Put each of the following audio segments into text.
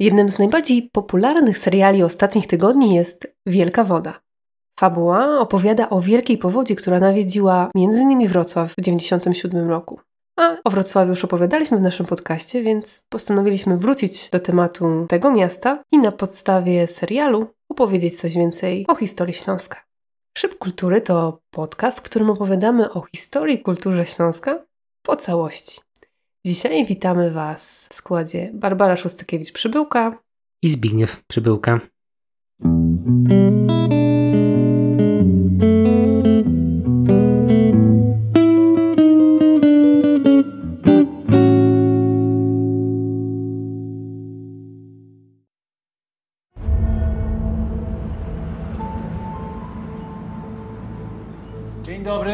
Jednym z najbardziej popularnych seriali ostatnich tygodni jest Wielka Woda. Fabuła opowiada o wielkiej powodzi, która nawiedziła m.in. Wrocław w 1997 roku. A o Wrocławiu już opowiadaliśmy w naszym podcaście, więc postanowiliśmy wrócić do tematu tego miasta i na podstawie serialu opowiedzieć coś więcej o historii Śląska. Szyb Kultury to podcast, w którym opowiadamy o historii i kulturze Śląska po całości. Dzisiaj witamy Was w składzie Barbara Szustakiewicz-Przybyłka i Zbigniew Przybyłka. Dzień dobry.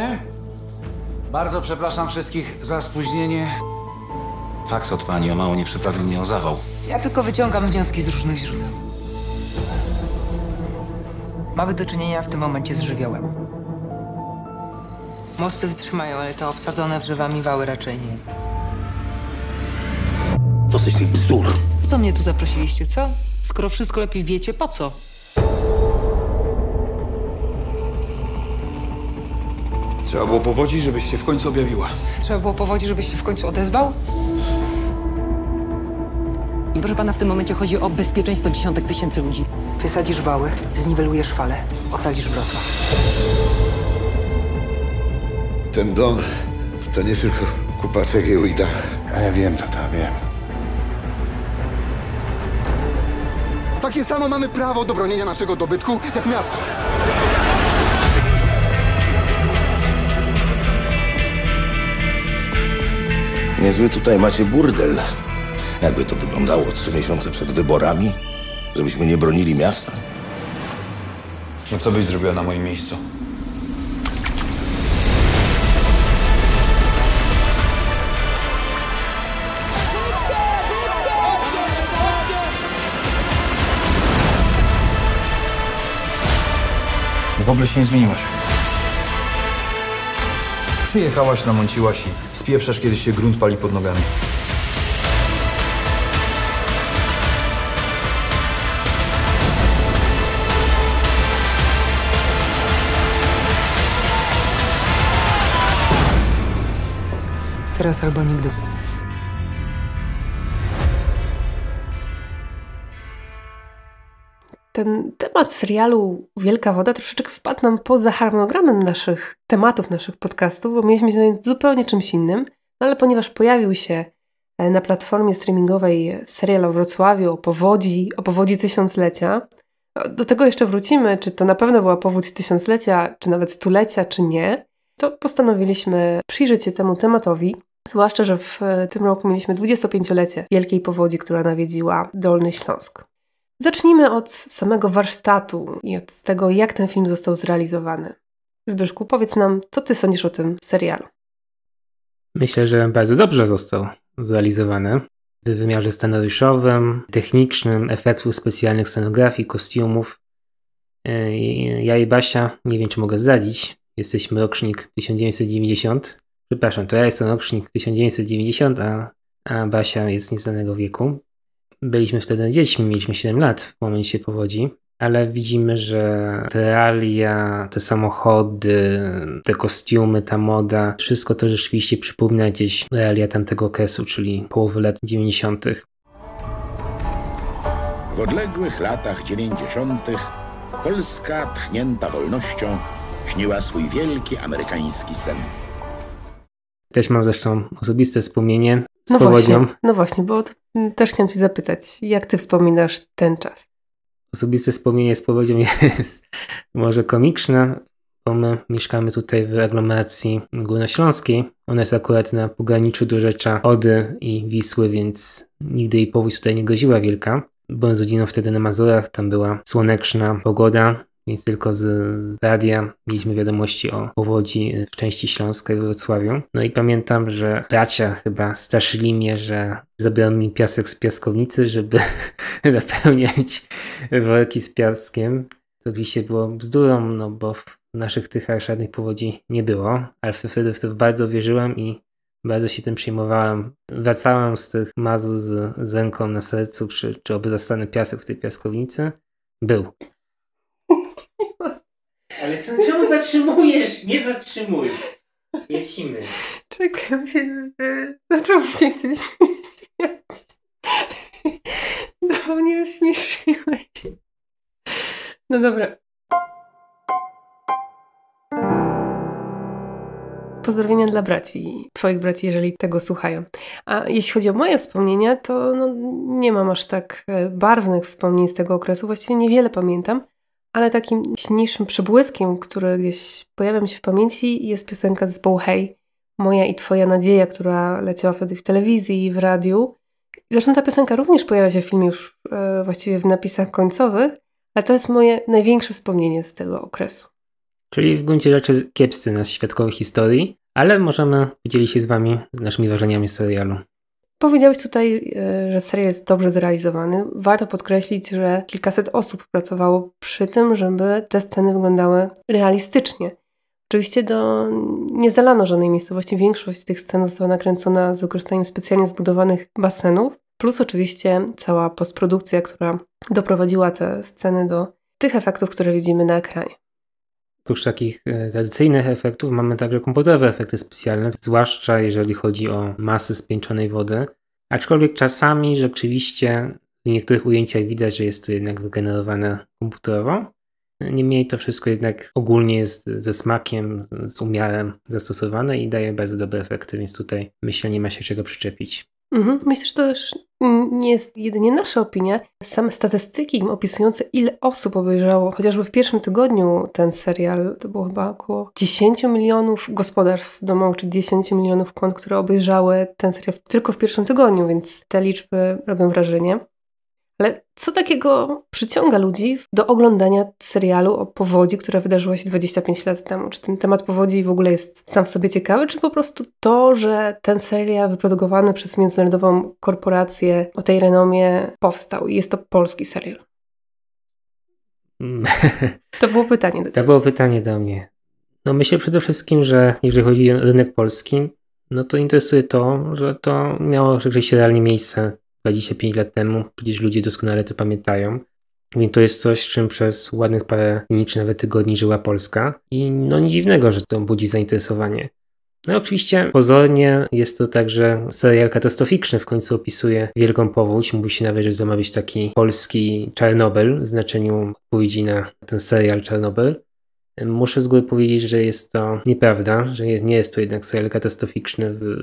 Bardzo przepraszam wszystkich za spóźnienie. Faks od pani o mało nie przyprawił mnie o zawał. Ja tylko wyciągam wnioski z różnych źródeł. Mamy do czynienia w tym momencie z żywiołem. Mosty wytrzymają, ale te obsadzone drzewami wały raczej nie. Dosyć tych bzdur. Co mnie tu zaprosiliście, co? Skoro wszystko lepiej wiecie, po co? Trzeba było powodzić, żebyś się w końcu objawiła. Trzeba było powodzi, żebyś się w końcu odezwał? Proszę pana, w tym momencie chodzi o bezpieczeństwo dziesiątek tysięcy ludzi. Wysadzisz wały, zniwelujesz falę, ocalisz Wrocław. Ten dom to nie tylko kupa cegieł i dach. A ja wiem, tata, wiem. Takie samo mamy prawo do bronienia naszego dobytku jak miasto. Niezły tutaj macie burdel. Jakby to wyglądało trzy miesiące przed wyborami, żebyśmy nie bronili miasta. No co byś zrobiła na moim miejscu? W ogóle się nie zmieniłaś. Przyjechałaś, namąciłaś i spieprzasz, kiedy się grunt pali pod nogami. Teraz albo nigdy. Ten temat serialu Wielka Woda troszeczkę wpadł nam poza harmonogramem naszych tematów, naszych podcastów, bo mieliśmy się zająć zupełnie czymś innym, no ale ponieważ pojawił się e, na platformie streamingowej serial o Wrocławiu, o powodzi, o powodzi tysiąclecia, do tego jeszcze wrócimy, czy to na pewno była powódź tysiąclecia, czy nawet stulecia, czy nie, to postanowiliśmy przyjrzeć się temu tematowi, zwłaszcza, że w e, tym roku mieliśmy 25-lecie wielkiej powodzi, która nawiedziła Dolny Śląsk. Zacznijmy od samego warsztatu i od tego, jak ten film został zrealizowany. Zbyszku, powiedz nam, co ty sądzisz o tym serialu? Myślę, że bardzo dobrze został zrealizowany. W wymiarze scenariuszowym, technicznym, efektów specjalnych, scenografii, kostiumów. E, ja i Basia, nie wiem czy mogę zdradzić, jesteśmy rocznik 1990. Przepraszam, to ja jestem rocznik 1990, a, a Basia jest nieznanego wieku. Byliśmy wtedy dziećmi, mieliśmy 7 lat w momencie powodzi, ale widzimy, że te realia, te samochody, te kostiumy, ta moda, wszystko to rzeczywiście przypomina gdzieś realia tamtego okresu, czyli połowy lat 90. W odległych latach 90. Polska, tchnięta wolnością, śniła swój wielki amerykański sen. Też mam zresztą osobiste wspomnienie z no powodzią. Właśnie, no właśnie, bo też chciałam Cię zapytać, jak Ty wspominasz ten czas? Osobiste wspomnienie z powodzią jest może komiczne, bo my mieszkamy tutaj w aglomeracji górnośląskiej. Ona jest akurat na pograniczu do rzecza Ody i Wisły, więc nigdy jej powódź tutaj nie goziła wielka. Byłem z rodziną wtedy na Mazurach, tam była słoneczna pogoda, więc tylko z radia mieliśmy wiadomości o powodzi w części śląskiej w Wrocławiu. No i pamiętam, że bracia chyba straszyli mnie, że zabiorą mi piasek z piaskownicy, żeby napełniać worki z piaskiem. Co oczywiście było bzdurą, no bo w naszych tychach żadnych powodzi nie było, ale wtedy w to bardzo wierzyłem i Bardzo się tym przejmowałem. Wracałem z tych mazów z, z ręką na sercu, czy, czy oby zastany piasek w tej piaskownicy. Był. Ale co, czemu zatrzymujesz? Nie zatrzymuj. Lecimy. Czekaj, się, zaczął mi się chceć śmiać. No, mnie rozśmieszyłeś. No dobra. Pozdrowienia dla braci, twoich braci, jeżeli tego słuchają. A jeśli chodzi o moje wspomnienia, to no, nie mam aż tak e, barwnych wspomnień z tego okresu. Właściwie niewiele pamiętam, ale takim silniejszym przebłyskiem, który gdzieś pojawia mi się w pamięci, jest piosenka zespołu Hej, Moja i Twoja Nadzieja, która leciała wtedy w telewizji i w radiu. Zresztą ta piosenka również pojawia się w filmie już e, właściwie w napisach końcowych, ale to jest moje największe wspomnienie z tego okresu. Czyli w gruncie rzeczy kiepscy nas świadkowie historii, ale możemy podzielić się z Wami naszymi wrażeniami z serialu. Powiedziałeś tutaj, e, że serial jest dobrze zrealizowany. Warto podkreślić, że kilkaset osób pracowało przy tym, żeby te sceny wyglądały realistycznie. Oczywiście do, nie zalano żadnej miejscowości. Większość tych scen została nakręcona z wykorzystaniem specjalnie zbudowanych basenów, plus oczywiście cała postprodukcja, która doprowadziła te sceny do tych efektów, które widzimy na ekranie. Oprócz takich e, tradycyjnych efektów mamy także komputerowe efekty specjalne, zwłaszcza jeżeli chodzi o masy spięczonej wody. Aczkolwiek czasami rzeczywiście w niektórych ujęciach widać, że jest to jednak wygenerowane komputerowo. Niemniej to wszystko jednak ogólnie jest ze smakiem, z umiarem zastosowane i daje bardzo dobre efekty, więc tutaj myślę, nie ma się czego przyczepić. Mhm. Myślę, że to też nie jest jedynie nasza opinia. Same statystyki opisujące, ile osób obejrzało chociażby w pierwszym tygodniu ten serial, to było chyba około 10 milionów gospodarstw domowych, czy 10 milionów kont, które obejrzały ten serial tylko w pierwszym tygodniu, więc te liczby robią wrażenie. Ale co takiego przyciąga ludzi do oglądania serialu o powodzi, która wydarzyła się 25 lat temu? Czy ten temat powodzi w ogóle jest sam w sobie ciekawy, czy po prostu to, że ten serial wyprodukowany przez międzynarodową korporację o tej renomie powstał i jest to polski serial? To było pytanie do ciebie. To było pytanie do mnie. No myślę przede wszystkim, że jeżeli chodzi o rynek polski, no to interesuje to, że to miało rzeczywiście realnie miejsce 25 lat temu, przecież ludzie doskonale to pamiętają. Więc to jest coś, czym przez ładnych parę dni czy nawet tygodni żyła Polska i no nic dziwnego, że to budzi zainteresowanie. No oczywiście pozornie jest to także serial katastroficzny, w końcu opisuje wielką powódź. Mówi się nawet, że to ma być taki polski Czarnobyl w znaczeniu odpowiedzi na ten serial Czarnobyl. Muszę z góry powiedzieć, że jest to nieprawda, że nie jest to jednak serial katastroficzny w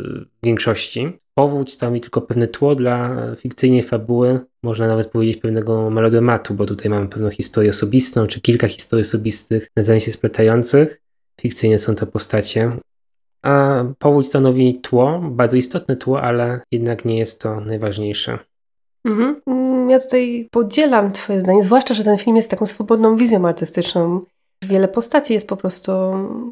większości. Powódź stał mi tylko pewne tło dla fikcyjnej fabuły, można nawet powiedzieć pewnego melodramatu, bo tutaj mamy pewną historię osobistą, czy kilka historii osobistych nawzajem się spletających. Fikcyjne są to postacie. A powódź stanowi tło, bardzo istotne tło, ale jednak nie jest to najważniejsze. Mhm. Ja tutaj podzielam Twoje zdanie, zwłaszcza, że ten film jest taką swobodną wizją artystyczną. Wiele postaci jest po prostu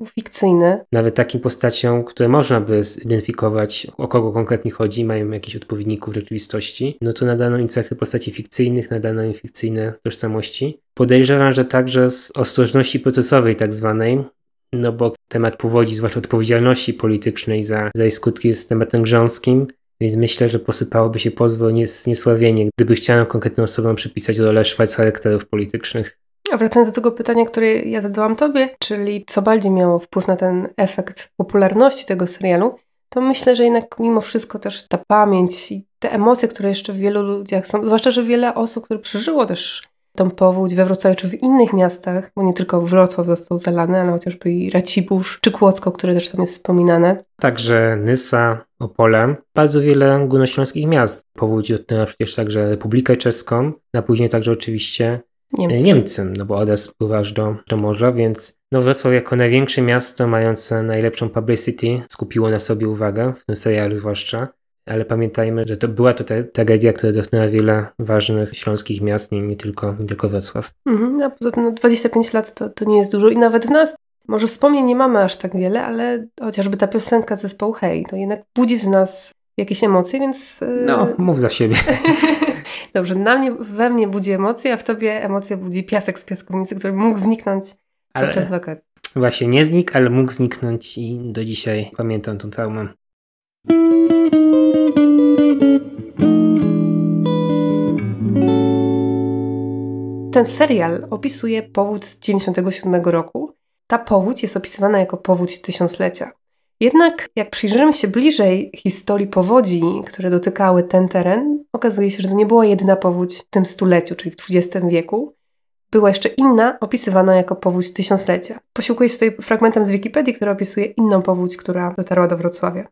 fikcyjne. Nawet takim postaciom, które można by zidentyfikować, o kogo konkretnie chodzi, mają jakiś odpowiedników rzeczywistości, no to nadano im cechy postaci fikcyjnych, nadano im fikcyjne tożsamości. Podejrzewam, że także z ostrożności procesowej tak zwanej, no bo temat powodzi, zwłaszcza odpowiedzialności politycznej za, za jej skutki jest tematem grząskim, więc myślę, że posypałoby się pozwól niesławienie, gdyby chciano konkretną osobom przypisać rolę szwajc charakterów politycznych. A wracając do tego pytania, które ja zadałam Tobie, czyli co bardziej miało wpływ na ten efekt popularności tego serialu, to myślę, że jednak mimo wszystko też ta pamięć i te emocje, które jeszcze w wielu ludziach są, zwłaszcza, że wiele osób, które przeżyło też tą powódź we Wrocławiu czy w innych miastach, bo nie tylko Wrocław został zalany, ale chociażby i Racibórz czy Kłodzko, które też tam jest wspominane. Także Nysa, Opole, bardzo wiele górnośląskich miast. Powódź dotknęła przecież także Republikę Czeską, a później także oczywiście Niemcy. Niemcy, no bo Odes pływa aż do, do morza, więc no Wrocław jako największe miasto mające najlepszą publicity skupiło na sobie uwagę, w tym serialu zwłaszcza, ale pamiętajmy, że to była to ta tragedia, która dotknęła wiele ważnych śląskich miast, nie, nie, tylko, nie tylko Wrocław. Mhm, no, poza tym no, 25 lat to, to nie jest dużo i nawet w nas może wspomnień nie mamy aż tak wiele, ale chociażby ta piosenka zespołu Hej, to jednak budzi w nas jakieś emocje, więc... Yy... No, mów za siebie. Dobrze, na mnie, we mnie budzi emocje, a w tobie emocje budzi piasek z piaskownicy, który mógł zniknąć ale podczas wakacji. Właśnie, nie znikł, ale mógł zniknąć i do dzisiaj pamiętam tą traumę. Ten serial opisuje powódź z 97 roku. Ta powódź jest opisywana jako powódź tysiąclecia. Jednak jak przyjrzymy się bliżej historii powodzi, które dotykały ten teren, okazuje się, że to nie była jedyna powódź w tym stuleciu, czyli w XX wieku. Była jeszcze inna, opisywana jako powódź tysiąclecia. Posiłkuję się tutaj fragmentem z Wikipedii, który opisuje inną powódź, która dotarła do Wrocławia.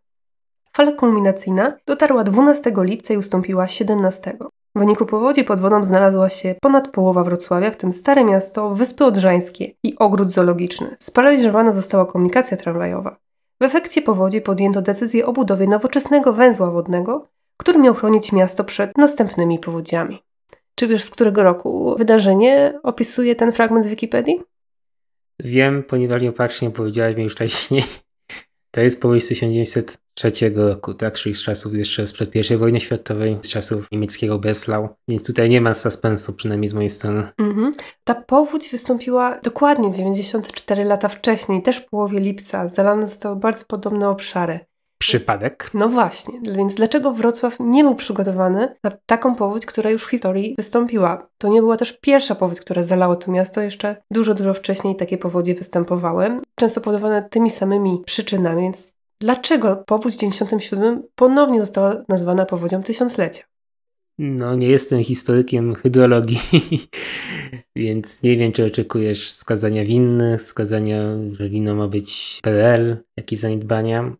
Fala kulminacyjna dotarła 12 lipca i ustąpiła 17. W wyniku powodzi pod wodą znalazła się ponad połowa Wrocławia, w tym Stare Miasto, Wyspy Odrzańskie i ogród zoologiczny. Sparaliżowana została komunikacja tramwajowa. W efekcie powodzi podjęto decyzję o budowie nowoczesnego węzła wodnego, który miał chronić miasto przed następnymi powodziami. Czy wiesz, z którego roku wydarzenie opisuje ten fragment z Wikipedii? Wiem, ponieważ nieopatrznie powiedziałeś mi już wcześniej. To jest powieść z 1903 roku, tak? Czyli z czasów jeszcze sprzed I wojny światowej, z czasów niemieckiego Breslau. Więc tutaj nie ma suspensu, przynajmniej z mojej strony. Mhm. Ta powódź wystąpiła dokładnie 94 lata wcześniej, też w połowie lipca. Zalane zostały bardzo podobne obszary. Przypadek. No właśnie, więc dlaczego Wrocław nie był przygotowany na taką powódź, która już w historii wystąpiła? To nie była też pierwsza powódź, która zalała to miasto, jeszcze dużo, dużo wcześniej takie powodzie występowały, często powodowane tymi samymi przyczynami, więc dlaczego powódź w 97 ponownie została nazwana powodzią tysiąclecia? No, nie jestem historykiem hydrologii, więc nie wiem, czy oczekujesz skazania winnych, skazania, że wino ma być PRL, jakieś zaniedbania.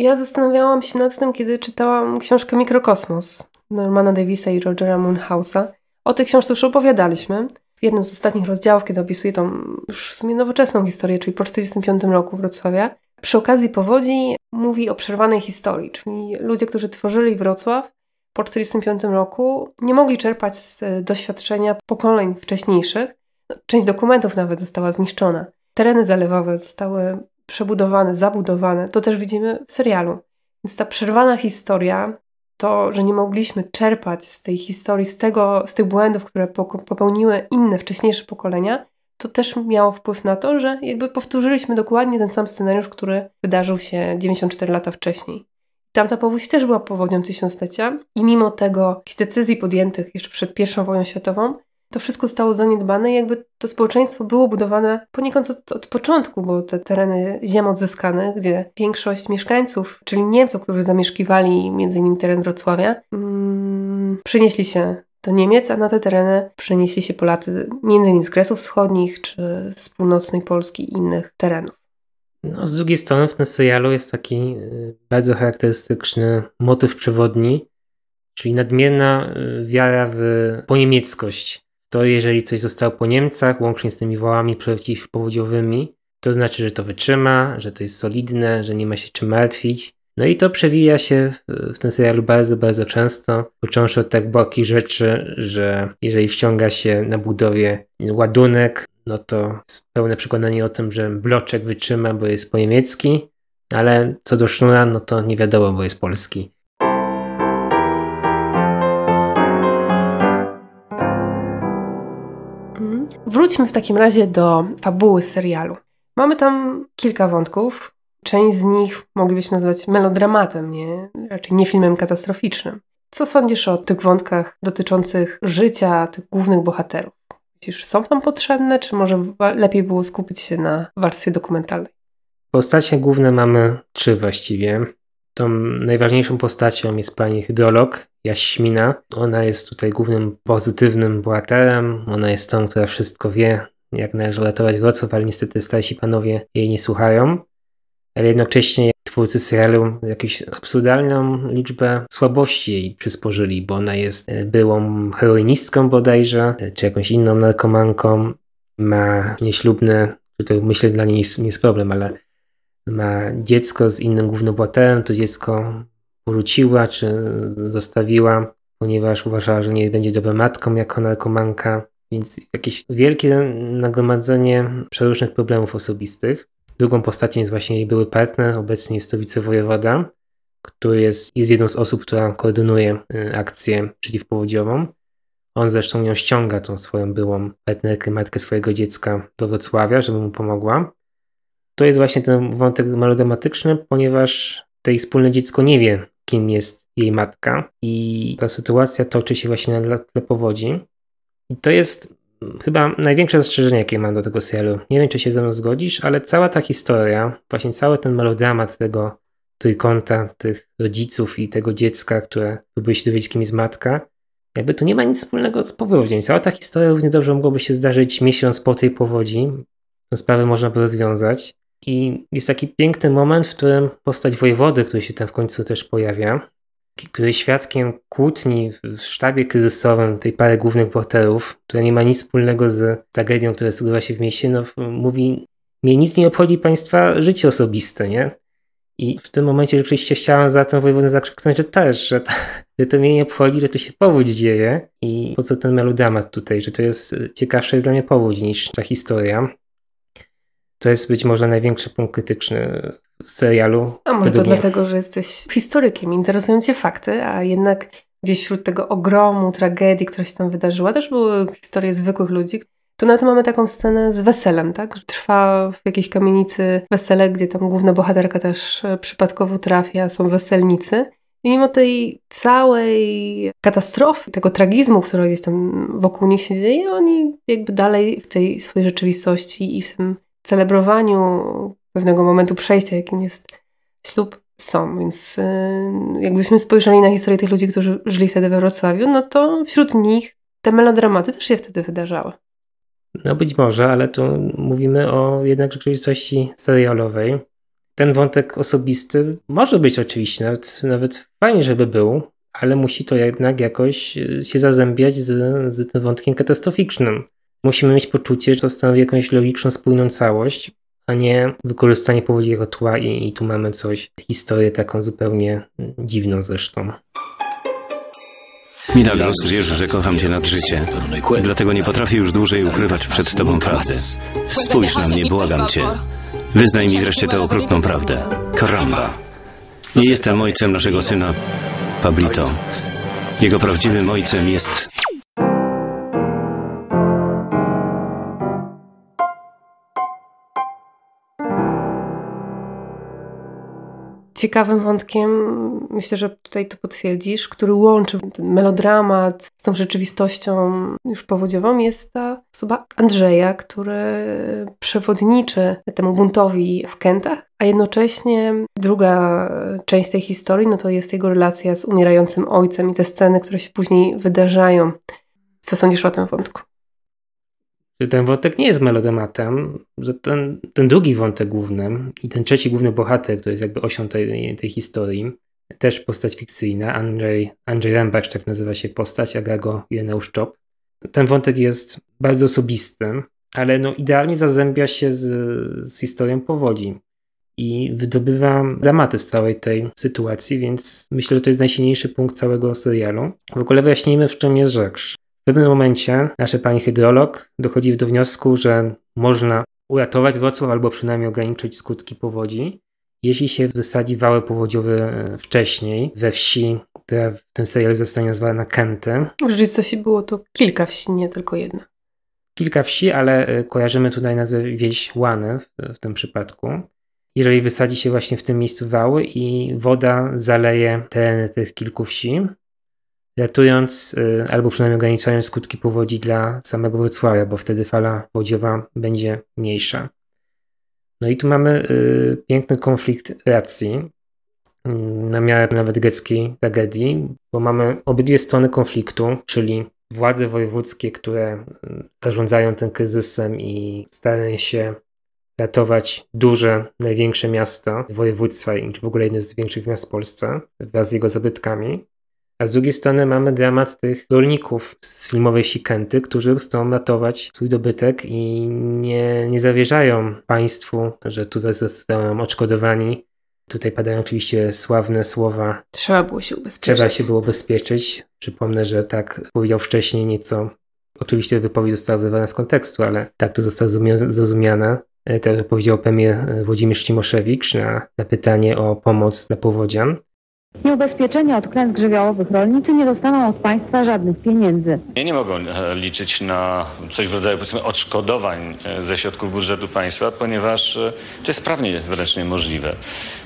Ja zastanawiałam się nad tym, kiedy czytałam książkę Mikrokosmos Normana Davisa i Rogera Moonhouse'a. O tej książce już opowiadaliśmy. W jednym z ostatnich rozdziałów, kiedy opisuje tą już w sumie nowoczesną historię, czyli po 1945 roku Wrocławia, przy okazji powodzi mówi o przerwanej historii, czyli ludzie, którzy tworzyli Wrocław po 1945 roku nie mogli czerpać z doświadczenia pokoleń wcześniejszych. Część dokumentów nawet została zniszczona. Tereny zalewowe zostały przebudowane, zabudowane, to też widzimy w serialu. Więc ta przerwana historia, to, że nie mogliśmy czerpać z tej historii, z, tego, z tych błędów, które popełniły inne, wcześniejsze pokolenia, to też miało wpływ na to, że jakby powtórzyliśmy dokładnie ten sam scenariusz, który wydarzył się 94 lata wcześniej. Tamta powódź też była powodzią tysiąclecia i mimo tego jakichś decyzji podjętych jeszcze przed I wojną światową, to wszystko zostało zaniedbane i jakby to społeczeństwo było budowane poniekąd od, od, początku, bo te tereny ziem odzyskanych, gdzie większość mieszkańców, czyli Niemców, którzy zamieszkiwali między innymi teren Wrocławia, mm, przenieśli się do Niemiec, a na te tereny przenieśli się Polacy między innymi z Kresów Wschodnich czy z północnej Polski i innych terenów. No, z drugiej strony w tym serialu jest taki y, bardzo charakterystyczny motyw przewodni, czyli nadmierna y, wiara w poniemieckość to jeżeli coś zostało po Niemcach, łącznie z tymi wołami przeciwpowodziowymi, to znaczy, że to wytrzyma, że to jest solidne, że nie ma się czym martwić. No i to przewija się w, w tym serialu bardzo, bardzo często, począwszy od tak bokich rzeczy, że jeżeli ściąga się na budowie ładunek, no to jest pełne przekonanie o tym, że bloczek wytrzyma, bo jest po niemiecki, ale co do sznura, no to nie wiadomo, bo jest polski. Wróćmy w takim razie do fabuły serialu. Mamy tam kilka wątków. Część z nich moglibyśmy nazwać melodramatem, nie? raczej nie filmem katastroficznym. Co sądzisz o tych wątkach dotyczących życia tych głównych bohaterów? Myślisz, są tam potrzebne, czy może lepiej było skupić się na warstwie dokumentalnej? Postacie główne mamy trzy właściwie. Tą najważniejszą postacią jest pani hydrolog, Jaśmina. Ona jest tutaj głównym pozytywnym bohaterem. Ona jest tą, która wszystko wie, jak należy uratować Wrocław, ale niestety starsi panowie jej nie słuchają. Ale jednocześnie twórcy serialu jakąś absurdalną liczbę słabości jej przysporzyli, bo ona jest e, byłą heroinistką bodajże, e, czy jakąś inną narkomanką. Ma nieślubne, tutaj myślę dla niej jest, nie jest problem, ale ma dziecko z innym głównym bohaterem, to dziecko porzuciła czy zostawiła, ponieważ uważała, że nie będzie dobrą matką jako narkomanka. Więc jakieś wielkie nagromadzenie przeróżnych problemów osobistych. Drugą postacią jest właśnie jej były partner, obecnie jest to wicewojewoda, który jest, jest jedną z osób, która koordynuje y, akcję przeciwpowodziową. On zresztą ją ściąga, tą swoją byłą partnerkę, matkę swojego dziecka do Wrocławia, żeby mu pomogła to jest właśnie ten wątek melodramatyczny, ponieważ ich wspólne dziecko nie wie, kim jest jej matka i ta sytuacja toczy się właśnie na tle powodzi. I to jest chyba największe zastrzeżenie, jakie mam do tego serialu. Nie wiem, czy się ze mną zgodzisz, ale cała ta historia, właśnie cały ten melodramat tego trójkąta, tych rodziców i tego dziecka, które próbuje się dowiedzieć, kim jest matka, jakby to nie ma nic wspólnego z powodzią. Cała ta historia równie dobrze mogłaby się zdarzyć miesiąc po tej powodzi. Tę sprawę można by rozwiązać. I jest taki piękny moment, w którym postać wojewody, który się tam w końcu też pojawia, który jest świadkiem kłótni w sztabie kryzysowym tej pary głównych bohaterów, która nie ma nic wspólnego z tragedią, która zgrywa się w mieście, no mówi, mnie nic nie obchodzi państwa życie osobiste, nie? I w tym momencie rzeczywiście chciałem za tę wojewodę zakrzyknąć, że też, że, to, że to mnie nie obchodzi, że to się powódź dzieje i po co ten melodramat tutaj, że to jest ciekawsza jest dla mnie powódź niż ta historia. To jest być może największy punkt krytyczny serialu. A może to dlatego, że jesteś historykiem, interesują cię fakty, a jednak gdzieś wśród tego ogromu, tragedii, która się tam wydarzyła, też były historie zwykłych ludzi. Tu nawet mamy taką scenę z weselem, tak? Trwa w jakiejś kamienicy wesele, gdzie tam główna bohaterka też e, przypadkowo trafia, są weselnicy. I mimo tej całej katastrofy, tego tragizmu, który jest tam wokół nich się dzieje, oni jakby dalej w tej swojej rzeczywistości i w tym celebrowaniu pewnego momentu przejścia, jakim jest ślub, są. Więc y, jakbyśmy spojrzeli na historię tych ludzi, którzy żyli wtedy we Wrocławiu, no to wśród nich te melodramaty też się wtedy wydarzały. No być może, ale tu mówimy o jednak rzeczywistości serialowej. Ten wątek osobisty może być oczywiście, nawet, nawet fajnie, żeby był, ale musi to jednak jakoś się zazębiać z, z tym wątkiem katastroficznym. Musimy mieć poczucie, że to stanowi jakąś logiczną, spójną całość, a nie wykorzystanie jako tła i, i tu mamy coś, historię taką zupełnie dziwną zresztą. Milagros, wiesz, że kocham cię nad życie. Dlatego nie potrafię już dłużej ukrywać przed tobą prawdy. Spójrz na mnie, błagam cię. Wyznaj mi wreszcie tę okrutną prawdę. Karamba. Nie jestem ojcem naszego syna, Pablito. Jego prawdziwym ojcem jest ciekawym wątkiem, myślę, że tutaj to potwierdzisz, który łączy ten melodramat z tą rzeczywistością już powodziową, jest ta osoba Andrzeja, który przewodniczy temu buntowi w Kętach, a jednocześnie druga część tej historii, no to jest jego relacja z umierającym ojcem i te sceny, które się później wydarzają. Co sądzisz o tym wątku? Że ten wątek nie jest melodramatem, że ten, ten drugi wątek główny i ten trzeci główny bohater, który jest jakby osią tej, tej historii, też postać fikcyjna, Andrzej, Andrzej Rębacz, tak nazywa się postać, a gra go Ireneusz Czop. Ten wątek jest bardzo osobisty, ale no idealnie zazębia się z, z historią powodzi i wydobywa dramaty z całej tej sytuacji, więc myślę, że to jest najsilniejszy punkt całego serialu. W ogóle wyjaśnijmy, w czym jest rzecz. W pewnym momencie nasza pani hydrolog dochodzi do wniosku, że można uratować Wrocław albo przynajmniej ograniczyć skutki powodzi, jeśli się wysadzi wały powodziowe e, wcześniej we wsi, która w tym serialu zostanie nazwana Kęty. W rzeczywistości było to kilka wsi, nie tylko jedna. Kilka wsi, ale e, kojarzymy tutaj nazwę wieś Łany w, w tym przypadku. Jeżeli wysadzi się właśnie w tym miejscu wały i woda zaleje tereny tych kilku wsi, ratując y, albo przynajmniej ograniczając skutki powodzi dla samego Wrocławia, bo wtedy fala powodziowa będzie mniejsza. No i tu mamy y, piękny konflikt racji, y, na miarę nawet greckiej tragedii, bo mamy obydwie strony konfliktu, czyli władze wojewódzkie, które zarządzają tym kryzysem i starają się ratować duże, największe miasta województwa i w ogóle jedno z większych miast w Polsce wraz z jego zabytkami. A z drugiej strony mamy dramat tych rolników z filmowej Sikenty, którzy chcą ratować swój dobytek i nie, nie zawierzają państwu, że tu zostaną odszkodowani. Tutaj padają oczywiście sławne słowa. Trzeba było się ubezpieczyć. Trzeba się było ubezpieczyć. Przypomnę, że tak powiedział wcześniej nieco. Oczywiście wypowiedź została wyrwana z kontekstu, ale tak to zostało zrozumiane. Tak powiedział premier Włodzimierz Cimoszewicz na, na pytanie o pomoc dla powodzian. Nieubezpieczeni od klęsk żywiołowych rolnicy nie dostaną od państwa żadnych pieniędzy. Nie, nie mogą e, liczyć na coś w rodzaju powiedzmy odszkodowań e, ze środków budżetu państwa, ponieważ e, to jest prawnie wręcz niemożliwe.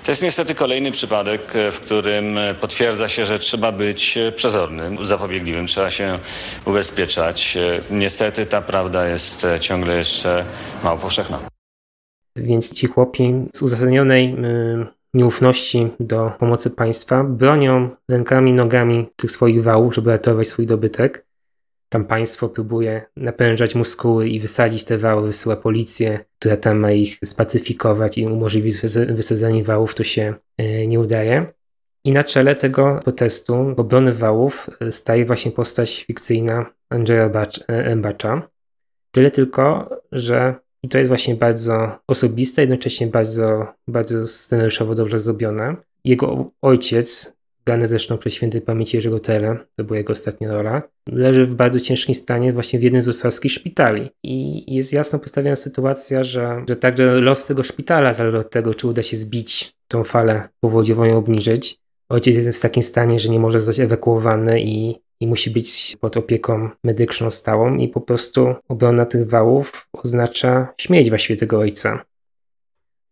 To jest niestety kolejny przypadek, w którym potwierdza się, że trzeba być przezornym, zapobiegliwym, trzeba się ubezpieczać. Niestety ta prawda jest ciągle jeszcze mało powszechna. Więc ci chłopi z uzasadnionej nieufności do pomocy państwa, bronią rękami, nogami tych swoich wałów, żeby ratować swój dobytek. Tam państwo próbuje napężać muskuły i wysadzić te wały, wysyła policję, która tam ma ich spacyfikować i umożliwić wysadzenie wałów, to się e, nie udaje. I na czele tego protestu, obrony wałów, e, staje właśnie postać fikcyjna Andrzeja Embacza. Tyle tylko, że i to jest właśnie bardzo osobiste, jednocześnie bardzo, bardzo scenariuszowo dobrze zrobione. Jego ojciec, grany zresztą przez świętej pamięci Jerzego Tele, to była jego ostatnia rola, leży w bardzo ciężkim stanie właśnie w jednym z wrocławskich szpitali. I jest jasno postawiona sytuacja, że, że także los tego szpitala zależy od tego, czy uda się zbić tą falę powodziową i obniżyć. Ojciec jest w takim stanie, że nie może zostać ewakuowany i i musi być pod opieką medyczną stałą i po prostu obrona tych wałów oznacza śmierć właściwie tego ojca.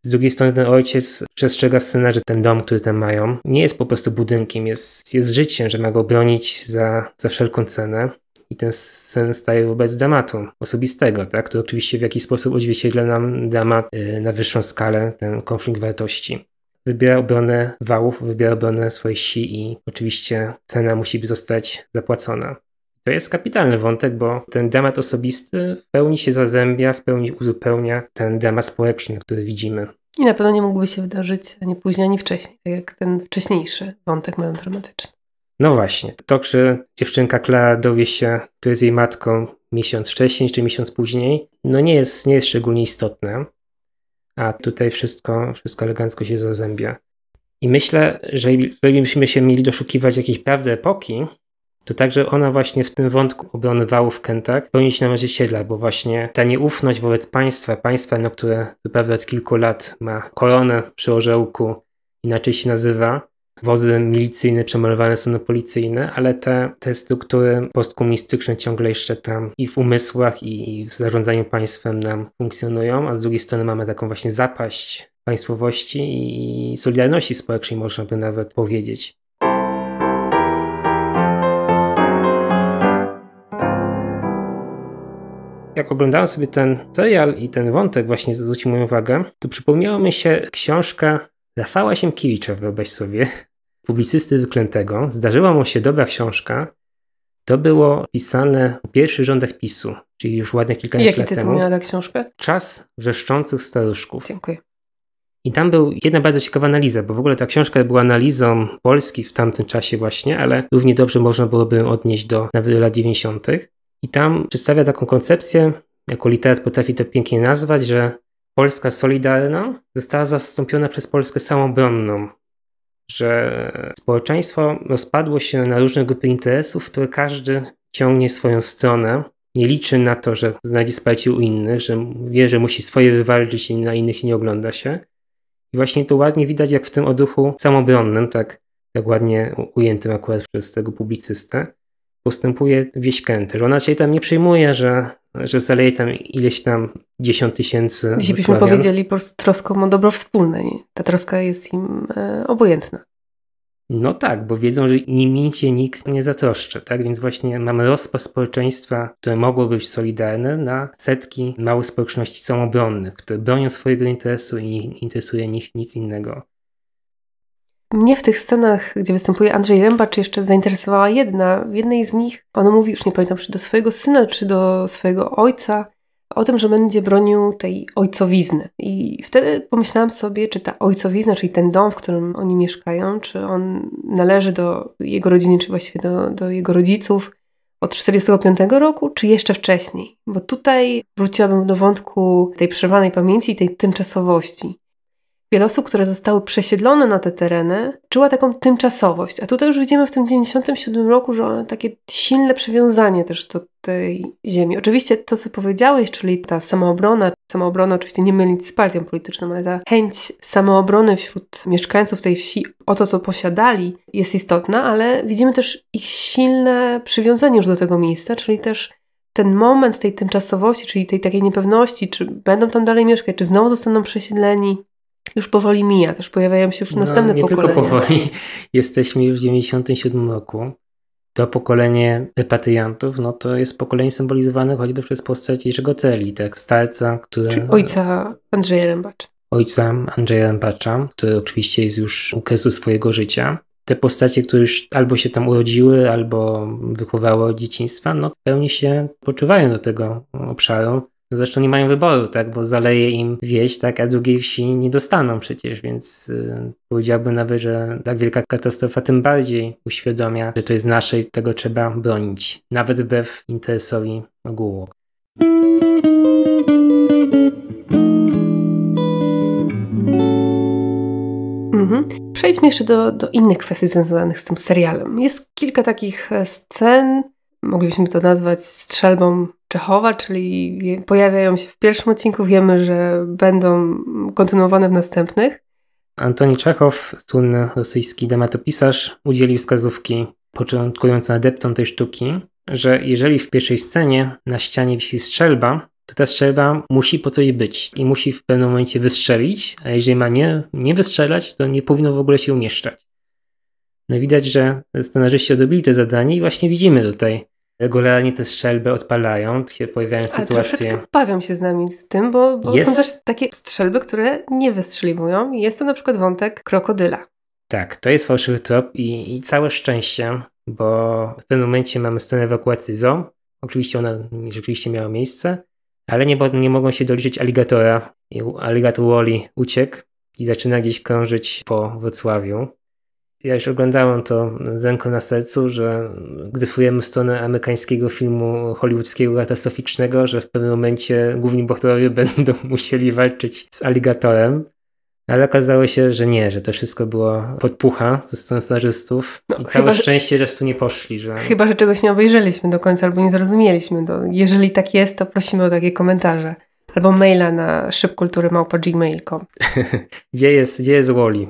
Z drugiej strony ten ojciec przestrzega syna, że ten dom, który tam mają, nie jest po prostu budynkiem, jest, jest życiem, że ma go bronić za, za wszelką cenę. I ten sen staje wobec dramatu osobistego, tak? który oczywiście w jakiś sposób odzwierciedla nam dramat y, na wyższą skalę, ten konflikt wartości wybiera obronę wałów, wybiera obronę swojej si i oczywiście cena musi zostać zapłacona. To jest kapitalny wątek, bo ten dramat osobisty w pełni się zazębia, w pełni uzupełnia ten dramat społeczny, który widzimy. I na pewno nie mógłby się wydarzyć ani później, ani wcześniej, tak jak ten wcześniejszy wątek melodramatyczny. No właśnie, to czy dziewczynka Klara dowie się, kto jest jej matką miesiąc wcześniej czy miesiąc później, no nie jest, nie jest szczególnie istotne a tutaj wszystko, wszystko elegancko się zazębia. I myślę, że jeżeli byśmy się mieli doszukiwać jakiejś prawdy epoki, to także ona właśnie w tym wątku obrony wałów w Kętach pełni się odzwierciedla, bo właśnie ta nieufność wobec państwa, państwa, no, które co od kilku lat ma koronę przy orzełku, inaczej się nazywa, wozy milicyjne przemalowane są na policyjne, ale te, te struktury postkomunistyczne ciągle jeszcze tam i w umysłach, i w zarządzaniu państwem nam funkcjonują, a z drugiej strony mamy taką właśnie zapaść państwowości i solidarności społecznej, można by nawet powiedzieć. Jak oglądałem sobie ten serial i ten wątek właśnie zwrócił moją uwagę, to przypomniała mi się książka Rafała Siemkiewicza, wyobraź sobie, publicysty wyklętego, zdarzyła mu się dobra książka. To było pisane w pierwszych rządach PiSu, czyli już ładne kilkanaście lat temu. Jaki tytuł miała ta książka? Czas wrzeszczących staruszków. Dziękuję. I tam był jedna bardzo ciekawa analiza, bo w ogóle ta książka była analizą Polski w tamtym czasie właśnie, ale równie dobrze można byłoby ją odnieść do nawet lat 90. I tam przedstawia taką koncepcję, jako literat potrafi to pięknie nazwać, że Polska solidarna została zastąpiona przez Polskę samobronną, że społeczeństwo rozpadło się na różne grupy interesów, które każdy ciągnie swoją stronę. Nie liczy na to, że znajdzie wsparcie u innych, że wie, że musi swoje wywalczyć i na innych nie ogląda się. I właśnie to ładnie widać, jak w tym odruchu samobronnym, tak, tak ładnie ujętym akurat przez tego publicystę, postępuje wieś że ona się tam nie przyjmuje, że, że zaleje tam ileś tam dziesiąt tysięcy Dzisiaj byśmy powiedzieli po prostu troską o dobro wspólne. Ta troska jest im e, obojętna. No tak, bo wiedzą, że nimi się nikt nie zatroszczy, tak? Więc właśnie mamy rozpad społeczeństwa, które mogło być solidarne na setki małych społeczności samobronnych, które bronią swojego interesu i nie interesuje nich nic innego. Mnie w tych scenach, gdzie występuje Andrzej Rębacz, jeszcze zainteresowała jedna. W jednej z nich on mówi, już nie pamiętam, czy do swojego syna, czy do swojego ojca, o tym, że będzie bronił tej ojcowizny. I wtedy pomyślałam sobie, czy ta ojcowizna, czyli ten dom, w którym oni mieszkają, czy on należy do jego rodziny, czy właściwie do, do jego rodziców od 1945 roku, czy jeszcze wcześniej. Bo tutaj wróciłabym do wątku tej przerwanej pamięci, tej tymczasowości. Wiele osób, które zostały przesiedlone na te tereny, czuła taką tymczasowość. A tutaj już widzimy w tym 97 roku, że takie silne przywiązanie też do tej ziemi. Oczywiście to, co powiedziałeś, czyli ta samoobrona, samoobrona oczywiście nie mylić z partią polityczną, ale ta chęć samoobrony wśród mieszkańców tej wsi o to, co posiadali, jest istotna, ale widzimy też ich silne przywiązanie już do tego miejsca, czyli też ten moment tej tymczasowości, czyli tej takiej niepewności, czy będą tam dalej mieszkać, czy znowu zostaną przesiedleni, już powoli mija, też pojawiają się już no, następne nie pokolenia. Tylko powoli. Jesteśmy już w 97 roku. To pokolenie repatriantów, no to jest pokolenie symbolizowane choćby przez postać Jerzego Teli, tak, starca, który... Czyli ojca Andrzeja Rębacza. Ojca Andrzeja Rębacza, który oczywiście jest już u kresu swojego życia. Te postacie, które już albo się tam urodziły, albo wychowały od dzieciństwa, no w pełni się poczuwają do tego obszaru Zresztą nie mają wyboru, tak, bo zaleje im wieś, tak, a drugiej wsi nie dostaną przecież, więc y, powiedziałbym nawet, że tak wielka katastrofa tym bardziej uświadamia, że to jest nasze i tego trzeba bronić, nawet wbrew interesowi ogółu. Mhm. Przejdźmy jeszcze do, do innych kwestii związanych z tym serialem. Jest kilka takich e, scen, moglibyśmy to nazwać strzelbą Czechowa, czyli pojawiają się w pierwszym odcinku, wiemy, że będą kontynuowane w następnych. Antoni Czechow, słynny rosyjski dramatopisarz, udzielił wskazówki początkujący adeptom tej sztuki, że jeżeli w pierwszej scenie na ścianie wisi strzelba, to ta strzelba musi po coś być i musi w pewnym momencie wystrzelić, a jeżeli ma nie, nie wystrzelać, to nie powinno w ogóle się umieszczać. No widać, że scenarzyści odrobili te zadanie i właśnie widzimy tutaj regularnie te strzelby odpalają, się pojawiają Ale sytuacje. Bawią się z nami z tym, bo, bo jest... są też takie strzelby, które nie wystrzeliwują. Jest to na przykład wątek krokodyla. Tak, to jest fałszywy trop i, i całe szczęście, bo w pewnym momencie mamy scenę ewakuacji zoo. Oczywiście ona rzeczywiście miała miejsce, ale nie, nie mogą się doliczyć aligatora. Aligator Wally uciekł i zaczyna gdzieś krążyć po Wrocławiu ja już oglądałem to z ręką na sercu, że gryfujemy w stronę amerykańskiego filmu hollywoodzkiego katastroficznego, że w pewnym momencie główni bohaterowie będą musieli walczyć z aligatorem. Ale okazało się, że nie, że to wszystko było podpucha ze strony scenarzystów. No, I całe chyba, szczęście, że tu nie poszli. Że... Chyba, że czegoś nie obejrzeliśmy do końca albo nie zrozumieliśmy. To jeżeli tak jest, to prosimy o takie komentarze. Albo maila na szybkulturymałpa.gmail.com Gdzie jest, gdzie jest Wally?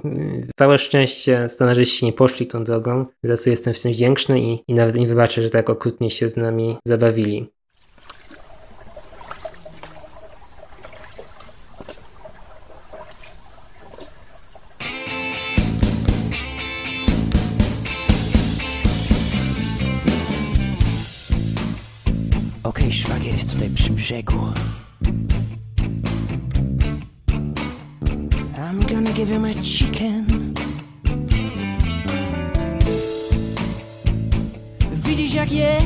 Całe szczęście scenarzyści nie poszli tą drogą, za co jestem w tym wdzięczny i, i nawet im wybaczę, że tak okrutnie się z nami zabawili. Okej, okay, szwagier jest tutaj przy brzegu. I'm gonna give him a chicken. Widzisz jak je?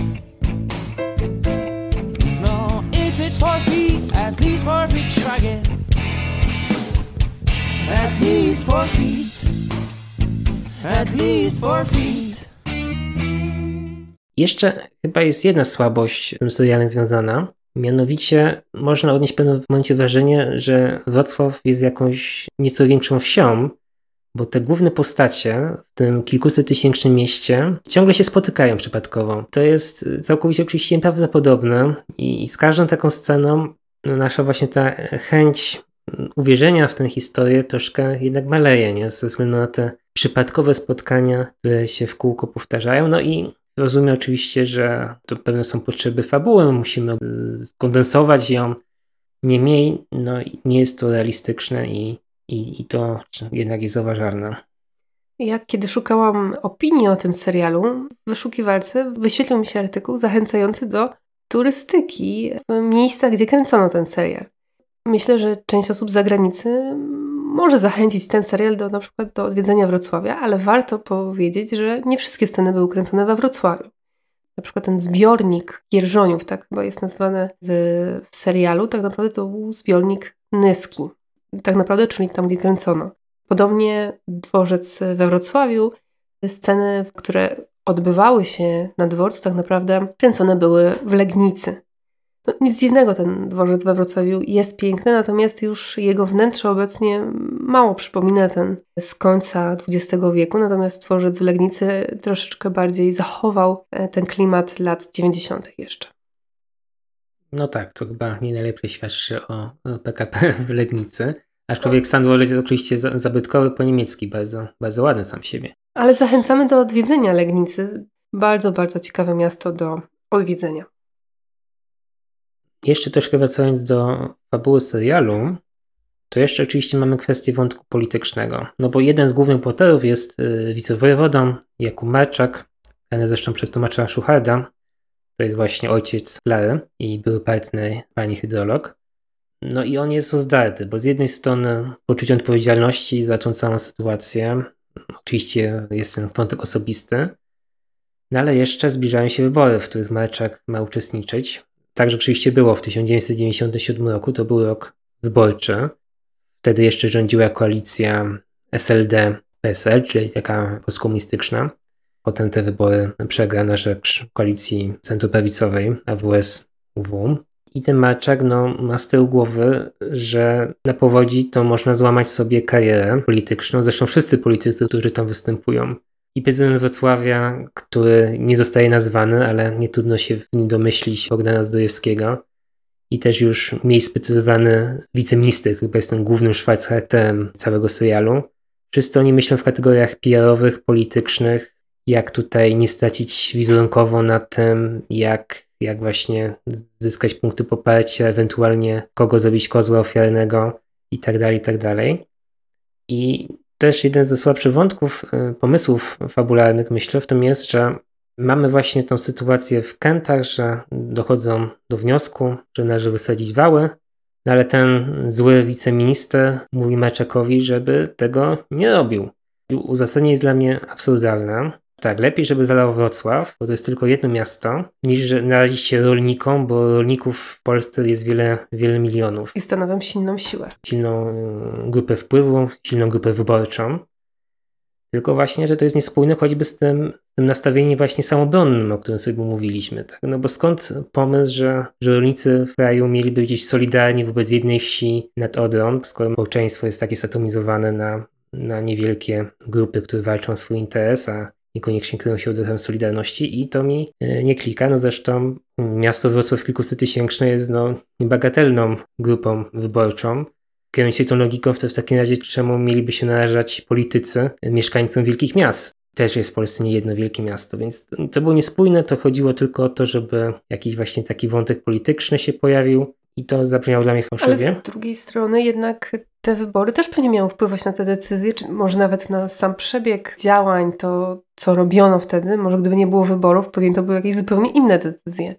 No, it feet, at least feet. At least feet, at least feet. Jeszcze chyba jest jedna słabość z tym serialem związana. Mianowicie można odnieść w pewnym momencie wrażenie, że Wrocław jest jakąś nieco większą wsią, bo te główne postacie w tym kilkusettysięcznym mieście ciągle się spotykają przypadkowo. To jest całkowicie oczywiście nieprawdopodobne i z każdą taką sceną nasza właśnie ta chęć uwierzenia w tę historię troszkę jednak maleje, nie? ze względu na te przypadkowe spotkania, które się w kółko powtarzają. No i Rozumiem oczywiście, że to pewne są potrzeby fabuły, musimy skondensować ją. Niemniej no, nie jest to realistyczne i, i, i to jednak jest zauważalne. Jak kiedy szukałam opinii o tym serialu, w wyszukiwarce wyświetlił mi się artykuł zachęcający do turystyki w miejscach, gdzie kręcono ten serial. Myślę, że część osób z zagranicy może zachęcić ten serial do na przykład do odwiedzenia Wrocławia, ale warto powiedzieć, że nie wszystkie sceny były kręcone we Wrocławiu. Na przykład ten zbiornik Gierżoniów, tak chyba jest nazwany w, w serialu, tak naprawdę to był zbiornik Nyski. Tak naprawdę, czyli tam, gdzie kręcono. Podobnie dworzec we Wrocławiu, sceny, które odbywały się na dworcu, tak naprawdę kręcone były w Legnicy. No, nic dziwnego, ten dworzec we Wrocławiu jest piękny, natomiast już jego wnętrze obecnie mało przypomina ten z końca XX wieku, natomiast dworzec w Legnicy troszeczkę bardziej zachował e, ten klimat lat 90. jeszcze. No tak, to chyba nie najlepiej świadczy o PKP w Legnicy. Aczkolwiek sam dworzec jest oczywiście zabytkowy po niemiecki, bardzo, bardzo ładny sam siebie. Ale zachęcamy do odwiedzenia Legnicy. Bardzo, bardzo ciekawe miasto do odwiedzenia. Jeszcze troszkę wracając do fabuły serialu, to jeszcze oczywiście mamy kwestię wątku politycznego. No bo jeden z głównych bohaterów jest y, wicewojewodą Jakub Marczak, grany zresztą przez tłumacza Szucharda. To jest właśnie ojciec Klary i były partner pani hydrolog. No i on jest rozdarty, bo z jednej strony poczucie odpowiedzialności za tą całą sytuację, oczywiście jest ten wątek osobisty, no ale jeszcze zbliżają się wybory, w których Marczak ma uczestniczyć. Tak rzeczywiście było w 1997 roku, to był rok wyborczy. Wtedy jeszcze rządziła koalicja SLD-PSL, czyli taka postkomunistyczna. Potem te wybory przegra na rzecz koalicji centroprawicowej AWS-UW. I ten Marczak no, ma z tyłu głowy, że na powodzi to można złamać sobie karierę polityczną. Zresztą wszyscy politycy, którzy tam występują. I prezydent Wrocławia, który nie zostaje nazwany, ale nie trudno się w nim domyślić Bogdana Zdrojewskiego. I też już mniej specyzowany wiceminister, chyba jest ten głównym charakterem całego serialu. Wszyscy oni myślą w kategoriach PR-owych, politycznych, jak tutaj nie stracić wizerunkowo na tym, jak jak właśnie zyskać punkty poparcia, ewentualnie kogo zrobić kozła ofiarnego i tak dalej, i tak. I też jeden ze słabszych wątków, y, pomysłów fabularnych, myślę, w tym jest, że mamy właśnie tą sytuację w Kętach, że dochodzą do wniosku, że należy wysadzić wały, no ale ten zły wiceminister mówi Maczakowi, żeby tego nie robił. Uzasadnienie jest dla mnie absurdalne, tak, lepiej, żeby zalał Wrocław, bo to jest tylko jedno miasto, niż narazić się rolnikom, bo rolników w Polsce jest wiele, wiele milionów. I stanowią silną siłę. Silną y, grupę wpływu, silną grupę wyborczą. Tylko właśnie, że to jest niespójne choćby z tym, tym nastawieniem właśnie samobronnym, o którym sobie mówiliśmy. Tak? No bo skąd pomysł, że, że rolnicy w kraju mieliby gdzieś solidarni wobec jednej wsi nad Odrą, skoro społeczeństwo jest takie satomizowane na, na niewielkie grupy, które walczą o swój interes, a niekoniecznie kryją się oddechem Solidarności i to mi e, nie klika. No zresztą miasto Wrocław kilkusetysięczne jest no niebagatelną grupą wyborczą. Kierując się tą logiką, to w takim razie czemu mieliby się narażać politycy mieszkańcom wielkich miast? Też jest w Polsce nie jedno wielkie miasto, więc to było niespójne, to chodziło tylko o to, żeby jakiś właśnie taki wątek polityczny się pojawił i to zabrzmiało dla mnie fałszywie. Ale z drugiej strony jednak te wybory też pewnie miały wpływać na te decyzje, czy może nawet na sam przebieg działań, to co robiono wtedy. Może gdyby nie było wyborów, podjęto by jakieś zupełnie inne decyzje.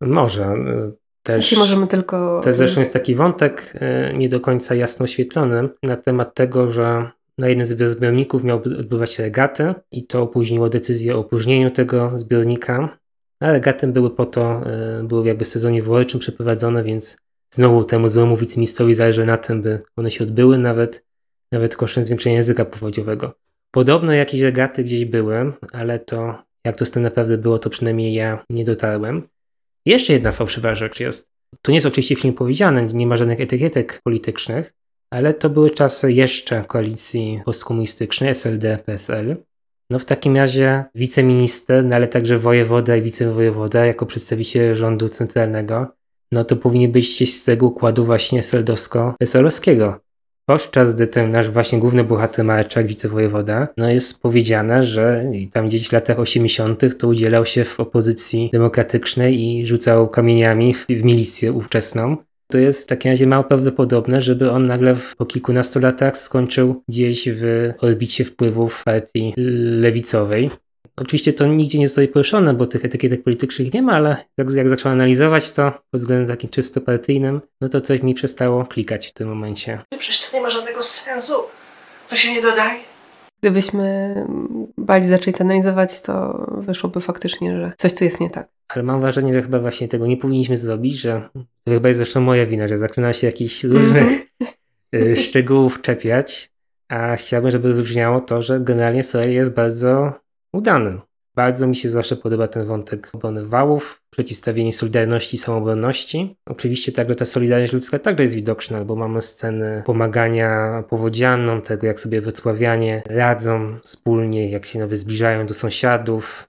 Może. E, też, Jeśli możemy tylko... Też zresztą jest taki wątek e, nie do końca jasno oświetlony na temat tego, że na jednym z zbiorników miał odbywać się regaty i to opóźniło decyzję o opóźnieniu tego zbiornika. A regaty były po to, e, były jakby w sezonie wyborczym przeprowadzone, więc znowu temu złemu wiceministrowi zależy na tym, by one się odbyły, nawet, nawet kosztem zwiększenia języka powodziowego. Podobno jakieś regaty gdzieś były, ale to jak to z tym naprawdę było, to przynajmniej ja nie dotarłem. Jeszcze jedna fałszywa rzecz jest. To nie jest oczywiście film powiedziane, nie ma żadnych etykietek politycznych, ale to były czasy jeszcze koalicji postkomunistycznej SLD-PSL. No w takim razie wiceminister, no ale także wojewoda i wicewojewoda jako przedstawiciel rządu centralnego no to powinien być gdzieś z tego układu właśnie seldowsko-weselowskiego. Podczas gdy ten nasz właśnie główny bohater Marczak, wicewojewoda, no jest powiedziane, że tam gdzieś w latach 80. to udzielał się w opozycji demokratycznej i rzucał kamieniami w, w milicję ówczesną. To jest w takim razie mało prawdopodobne, żeby on nagle po kilkunastu latach skończył gdzieś w orbicie wpływów partii lewicowej. Oczywiście to nigdzie nie zostaje poruszone, bo tych etykietek politycznych nie ma, ale jak zacząłem analizować to pod względem takim czysto partyjnym, no to coś mi przestało klikać w tym momencie. Przecież to nie ma żadnego sensu. To się nie dodaje. Gdybyśmy bardziej zaczęli to analizować, to wyszłoby faktycznie, że coś tu jest nie tak. Ale mam wrażenie, że chyba właśnie tego nie powinniśmy zrobić, że to chyba jest zresztą moja wina, że zaczyna się jakichś różnych y, szczegółów czepiać, a chciałbym, żeby wybrzmiało to, że generalnie serial jest bardzo udany. Bardzo mi się zwłaszcza podoba ten wątek obrony wałów, przeciwstawienie solidarności i samobronności. Oczywiście także ta solidarność ludzka także jest widoczna, bo mamy sceny pomagania powodzianom, tego jak sobie wycławianie radzą wspólnie, jak się nawet zbliżają do sąsiadów,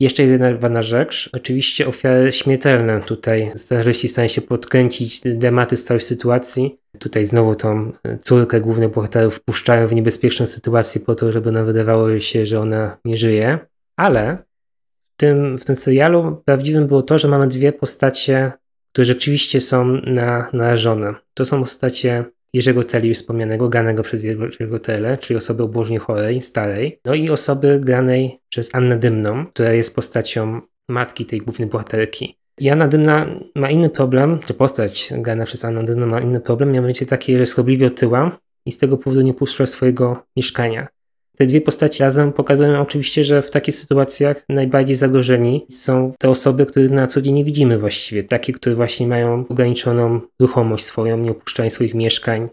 jeszcze jest jedna ważna rzecz. Oczywiście ofiary śmiertelne. Tutaj scenarzyści starają się podkręcić dramaty z całej sytuacji. Tutaj znowu tą córkę głównych bohaterów wpuszczają w niebezpieczną sytuację po to, żeby nam wydawało się, że ona nie żyje. Ale w tym, w tym serialu prawdziwym było to, że mamy dwie postacie, które rzeczywiście są na, narażone. To są postacie Jerzego Teli już wspomnianego, granego przez Jerzego Tele, czyli osoby obłożnie chorej, starej, no i osoby granej przez Annę Dymną, która jest postacią matki tej głównej bohaterki. I Anna Dymna ma inny problem, czy postać grana przez Annę Dymną ma inny problem, mianowicie taki, że schobliwie otyła i z tego powodu nie puszcza swojego mieszkania. Te dwie postaci razem pokazują oczywiście, że w takich sytuacjach najbardziej zagrożeni są te osoby, których na co dzień nie widzimy właściwie. Takie, które właśnie mają ograniczoną ruchomość swoją, nie opuszczają swoich mieszkań,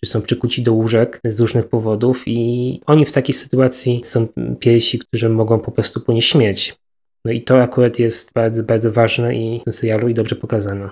czy są przykuci do łóżek z różnych powodów i oni w takiej sytuacji są pierwsi, którzy mogą po prostu ponieść śmierć. No i to akurat jest bardzo, bardzo ważne i w tym serialu i dobrze pokazane.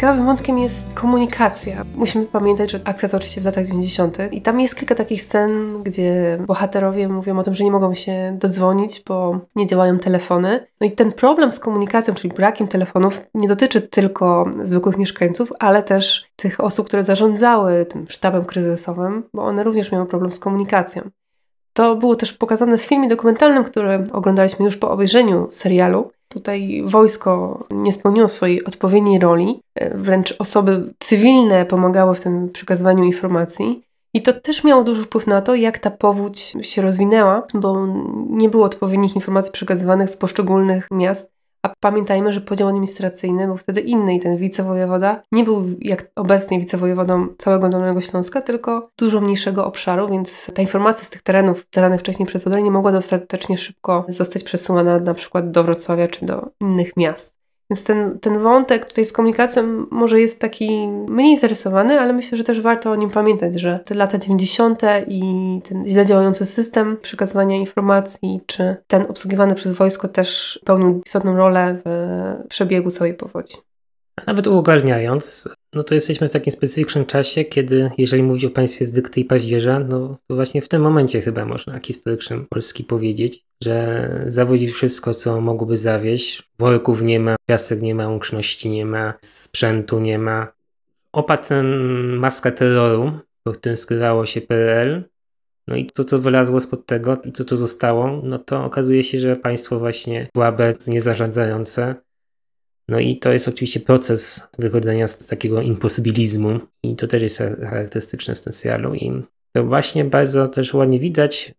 Ciekawym wątkiem jest komunikacja. Musimy pamiętać, że akcja to oczywiście w latach 90. i tam jest kilka takich scen, gdzie bohaterowie mówią o tym, że nie mogą się dodzwonić, bo nie działają telefony. No i ten problem z komunikacją, czyli brakiem telefonów, nie dotyczy tylko zwykłych mieszkańców, ale też tych osób, które zarządzały tym sztabem kryzysowym, bo one również miały problem z komunikacją. To było też pokazane w filmie dokumentalnym, który oglądaliśmy już po obejrzeniu serialu. Tutaj wojsko nie spełniło swojej odpowiedniej roli, e, wręcz osoby cywilne pomagały w tym przekazywaniu informacji. I to też miało duży wpływ na to, jak ta powódź się rozwinęła, bo nie było odpowiednich informacji przekazywanych z poszczególnych miast. A pamiętajmy, że podział administracyjny był wtedy inny i ten wicewojewoda nie był jak obecnie wicewojewodą całego Dolnego Śląska, tylko dużo mniejszego obszaru, więc ta informacja z tych terenów zadanych wcześniej przez Odrę nie mogła dostatecznie szybko zostać przesuwana na przykład do Wrocławia czy do innych miast. Więc ten, ten wątek tutaj z komunikacją może jest taki mniej zarysowany, ale myślę, że też warto o nim pamiętać, że te lata 90. i ten źle działający system przekazywania informacji, czy ten obsługiwany przez wojsko też pełnił istotną rolę w przebiegu całej powodzi. Nawet uogarniając, no to jesteśmy w takim specyficznym czasie, kiedy jeżeli mówić o państwie z dykty i paździerza, no to właśnie w tym momencie chyba można historycznym Polski powiedzieć, że zawodzi wszystko, co mogłoby zawieść. Worków nie ma, piasek nie ma, łączności nie ma, sprzętu nie ma. Opadł ten maska terroru, po którym skrywało się PRL, no i to, co wylazło spod tego i co to zostało, no to okazuje się, że państwo właśnie słabe, niezarządzające, no i to jest oczywiście proces wychodzenia z takiego imposybilizmu i to też jest charakterystyczne tym serialu i to właśnie bardzo też ładnie widać,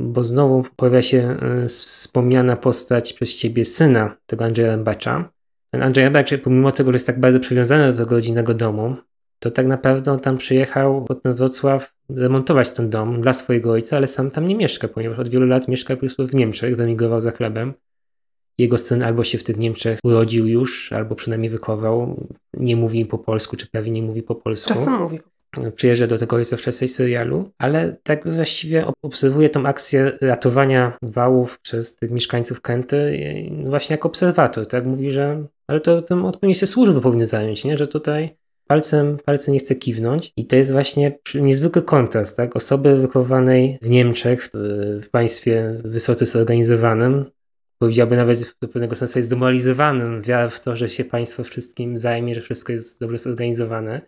bo znowu pojawia się y, wspomniana postać przez ciebie syna tego Andrzeja Rębacza. Ten Andrzej Rębacz, pomimo tego, że jest tak bardzo przywiązany do tego rodzinnego domu, to tak naprawdę on tam przyjechał pod ten Wrocław remontować ten dom dla swojego ojca, ale sam tam nie mieszka, ponieważ od wielu lat mieszka po prostu w Niemczech, wyemigrował za chlebem jego syn albo się w tych Niemczech urodził już, albo przynajmniej wychował, nie mówi po polsku, czy prawie nie mówi po polsku. Czasem mówi. Przyjeżdża do tego ojca w czasie serialu, ale tak właściwie obserwuje tą akcję ratowania wałów przez tych mieszkańców Kenty właśnie jako obserwator, tak? Mówi, że ale to tym odpowiednie się służby powinny zająć, nie? Że tutaj palcem, palcem nie chce kiwnąć i to jest właśnie niezwykły kontrast, tak? Osoby wychowanej w Niemczech, w, w państwie wysoce zorganizowanym, powiedziałby nawet do pewnego sensu jest demoralizowanym, wiara w to, że się państwo wszystkim zajmie, że wszystko jest dobrze zorganizowane.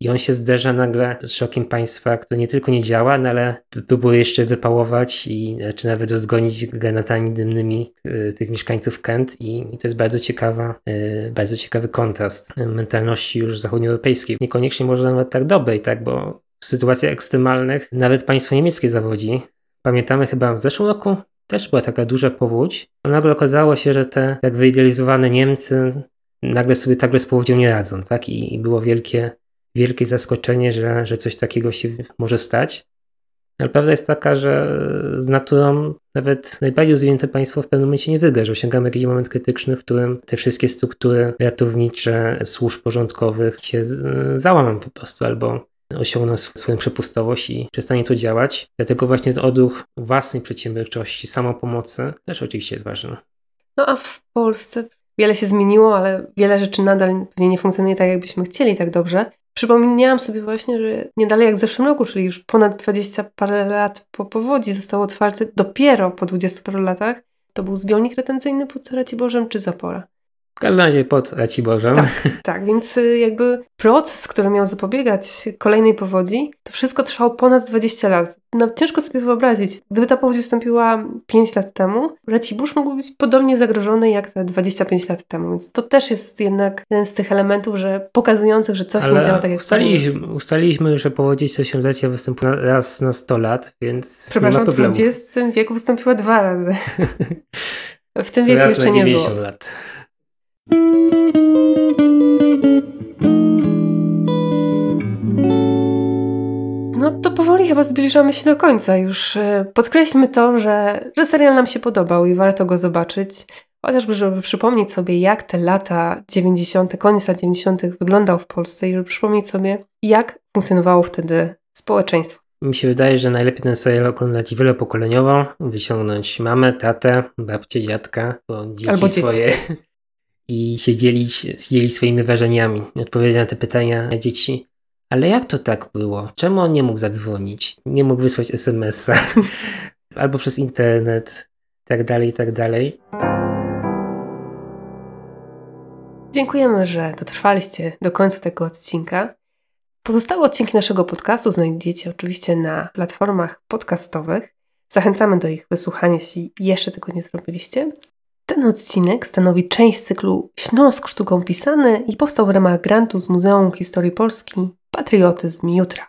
I on się zderza nagle z szokiem państwa, które nie tylko nie działa, no ale próbuje jeszcze wypałować i czy nawet rozgonić granatami dymnymi y, tych mieszkańców Kent i, i to jest bardzo ciekawa, y, bardzo ciekawy kontrast mentalności już zachodnioeuropejskiej. Niekoniecznie może nawet tak dobrej, tak, bo w sytuacjach ekstremalnych nawet państwo niemieckie zawodzi. Pamiętamy chyba w zeszłym roku też była taka duża powódź. Nagle okazało się, że te tak wyidealizowane Niemcy nagle sobie tak z powodzią nie radzą, tak? I, i było wielkie wielkie zaskoczenie, że, że coś takiego się może stać. Ale prawda jest taka, że z naturą nawet najbardziej rozwinięte państwo w pewnym momencie nie wygra, że osiągamy jakiś moment krytyczny, w którym te wszystkie struktury ratownicze, służb porządkowych się załamą po prostu albo osiągną swoją przepustowość i przestanie to działać. Dlatego właśnie ten odruch własnej przedsiębiorczości, samopomocy też oczywiście jest ważny. No a w Polsce wiele się zmieniło, ale wiele rzeczy nadal pewnie nie funkcjonuje tak, jakbyśmy chcieli tak dobrze. Przypomniałam sobie właśnie, że nie dalej jak w zeszłym roku, czyli już ponad 20 parę lat po powodzi został otwarty dopiero po 20 paru latach. To był zbiornik retencyjny pod Raciborzem czy Zapora? W każdym razie pod Raciborzem. Tak, tak, więc y, jakby proces, który miał zapobiegać kolejnej powodzi, to wszystko trwało ponad 20 lat. Nawet ciężko sobie wyobrazić. Gdyby ta powódź wystąpiła 5 lat temu, Racibórz mógłby być podobnie zagrożony jak te 25 lat temu. Więc to też jest jednak jeden z tych elementów, że pokazujących, że coś Ale nie działa tak jak ustaliliśmy, ustaliliśmy, że powodzi tysiąclecia występuje raz na 100 lat, więc Przepraszam, nie ma problemu. w XX wieku wystąpiła dwa razy. w tym wieku jeszcze nie 90 było. lat. No to powoli chyba zbliżamy się do końca. Już e, podkreślmy to, że, że serial nam się podobał i warto go zobaczyć. Chociażby, żeby przypomnieć sobie, jak te lata 90., koniec lat 90. wyglądał w Polsce i żeby przypomnieć sobie, jak funkcjonowało wtedy społeczeństwo. Mi się wydaje, że najlepiej ten serial oglądać wielopokoleniowo, wyciągnąć mamę, tatę, babcię, dziadka, bo dzieci Albo dzieci. swoje i się dzielić, dzielić swoimi wrażeniami, odpowiedzieć na te pytania dzieci. Ale jak to tak było? Czemu on nie mógł zadzwonić? Nie mógł wysłać SMS-a? Albo przez internet, tak dalej, tak dalej. Dziękujemy, że dotrwaliście do końca tego odcinka. Pozostałe odcinki naszego podcastu znajdziecie oczywiście na platformach podcastowych. Zachęcamy do ich wysłuchania, jeśli jeszcze tego nie zrobiliście. Ten odcinek stanowi część cyklu Śląsk sztuką pisany i powstał w ramach grantu z Muzeum Historii Polski Patriotyzm Jutra.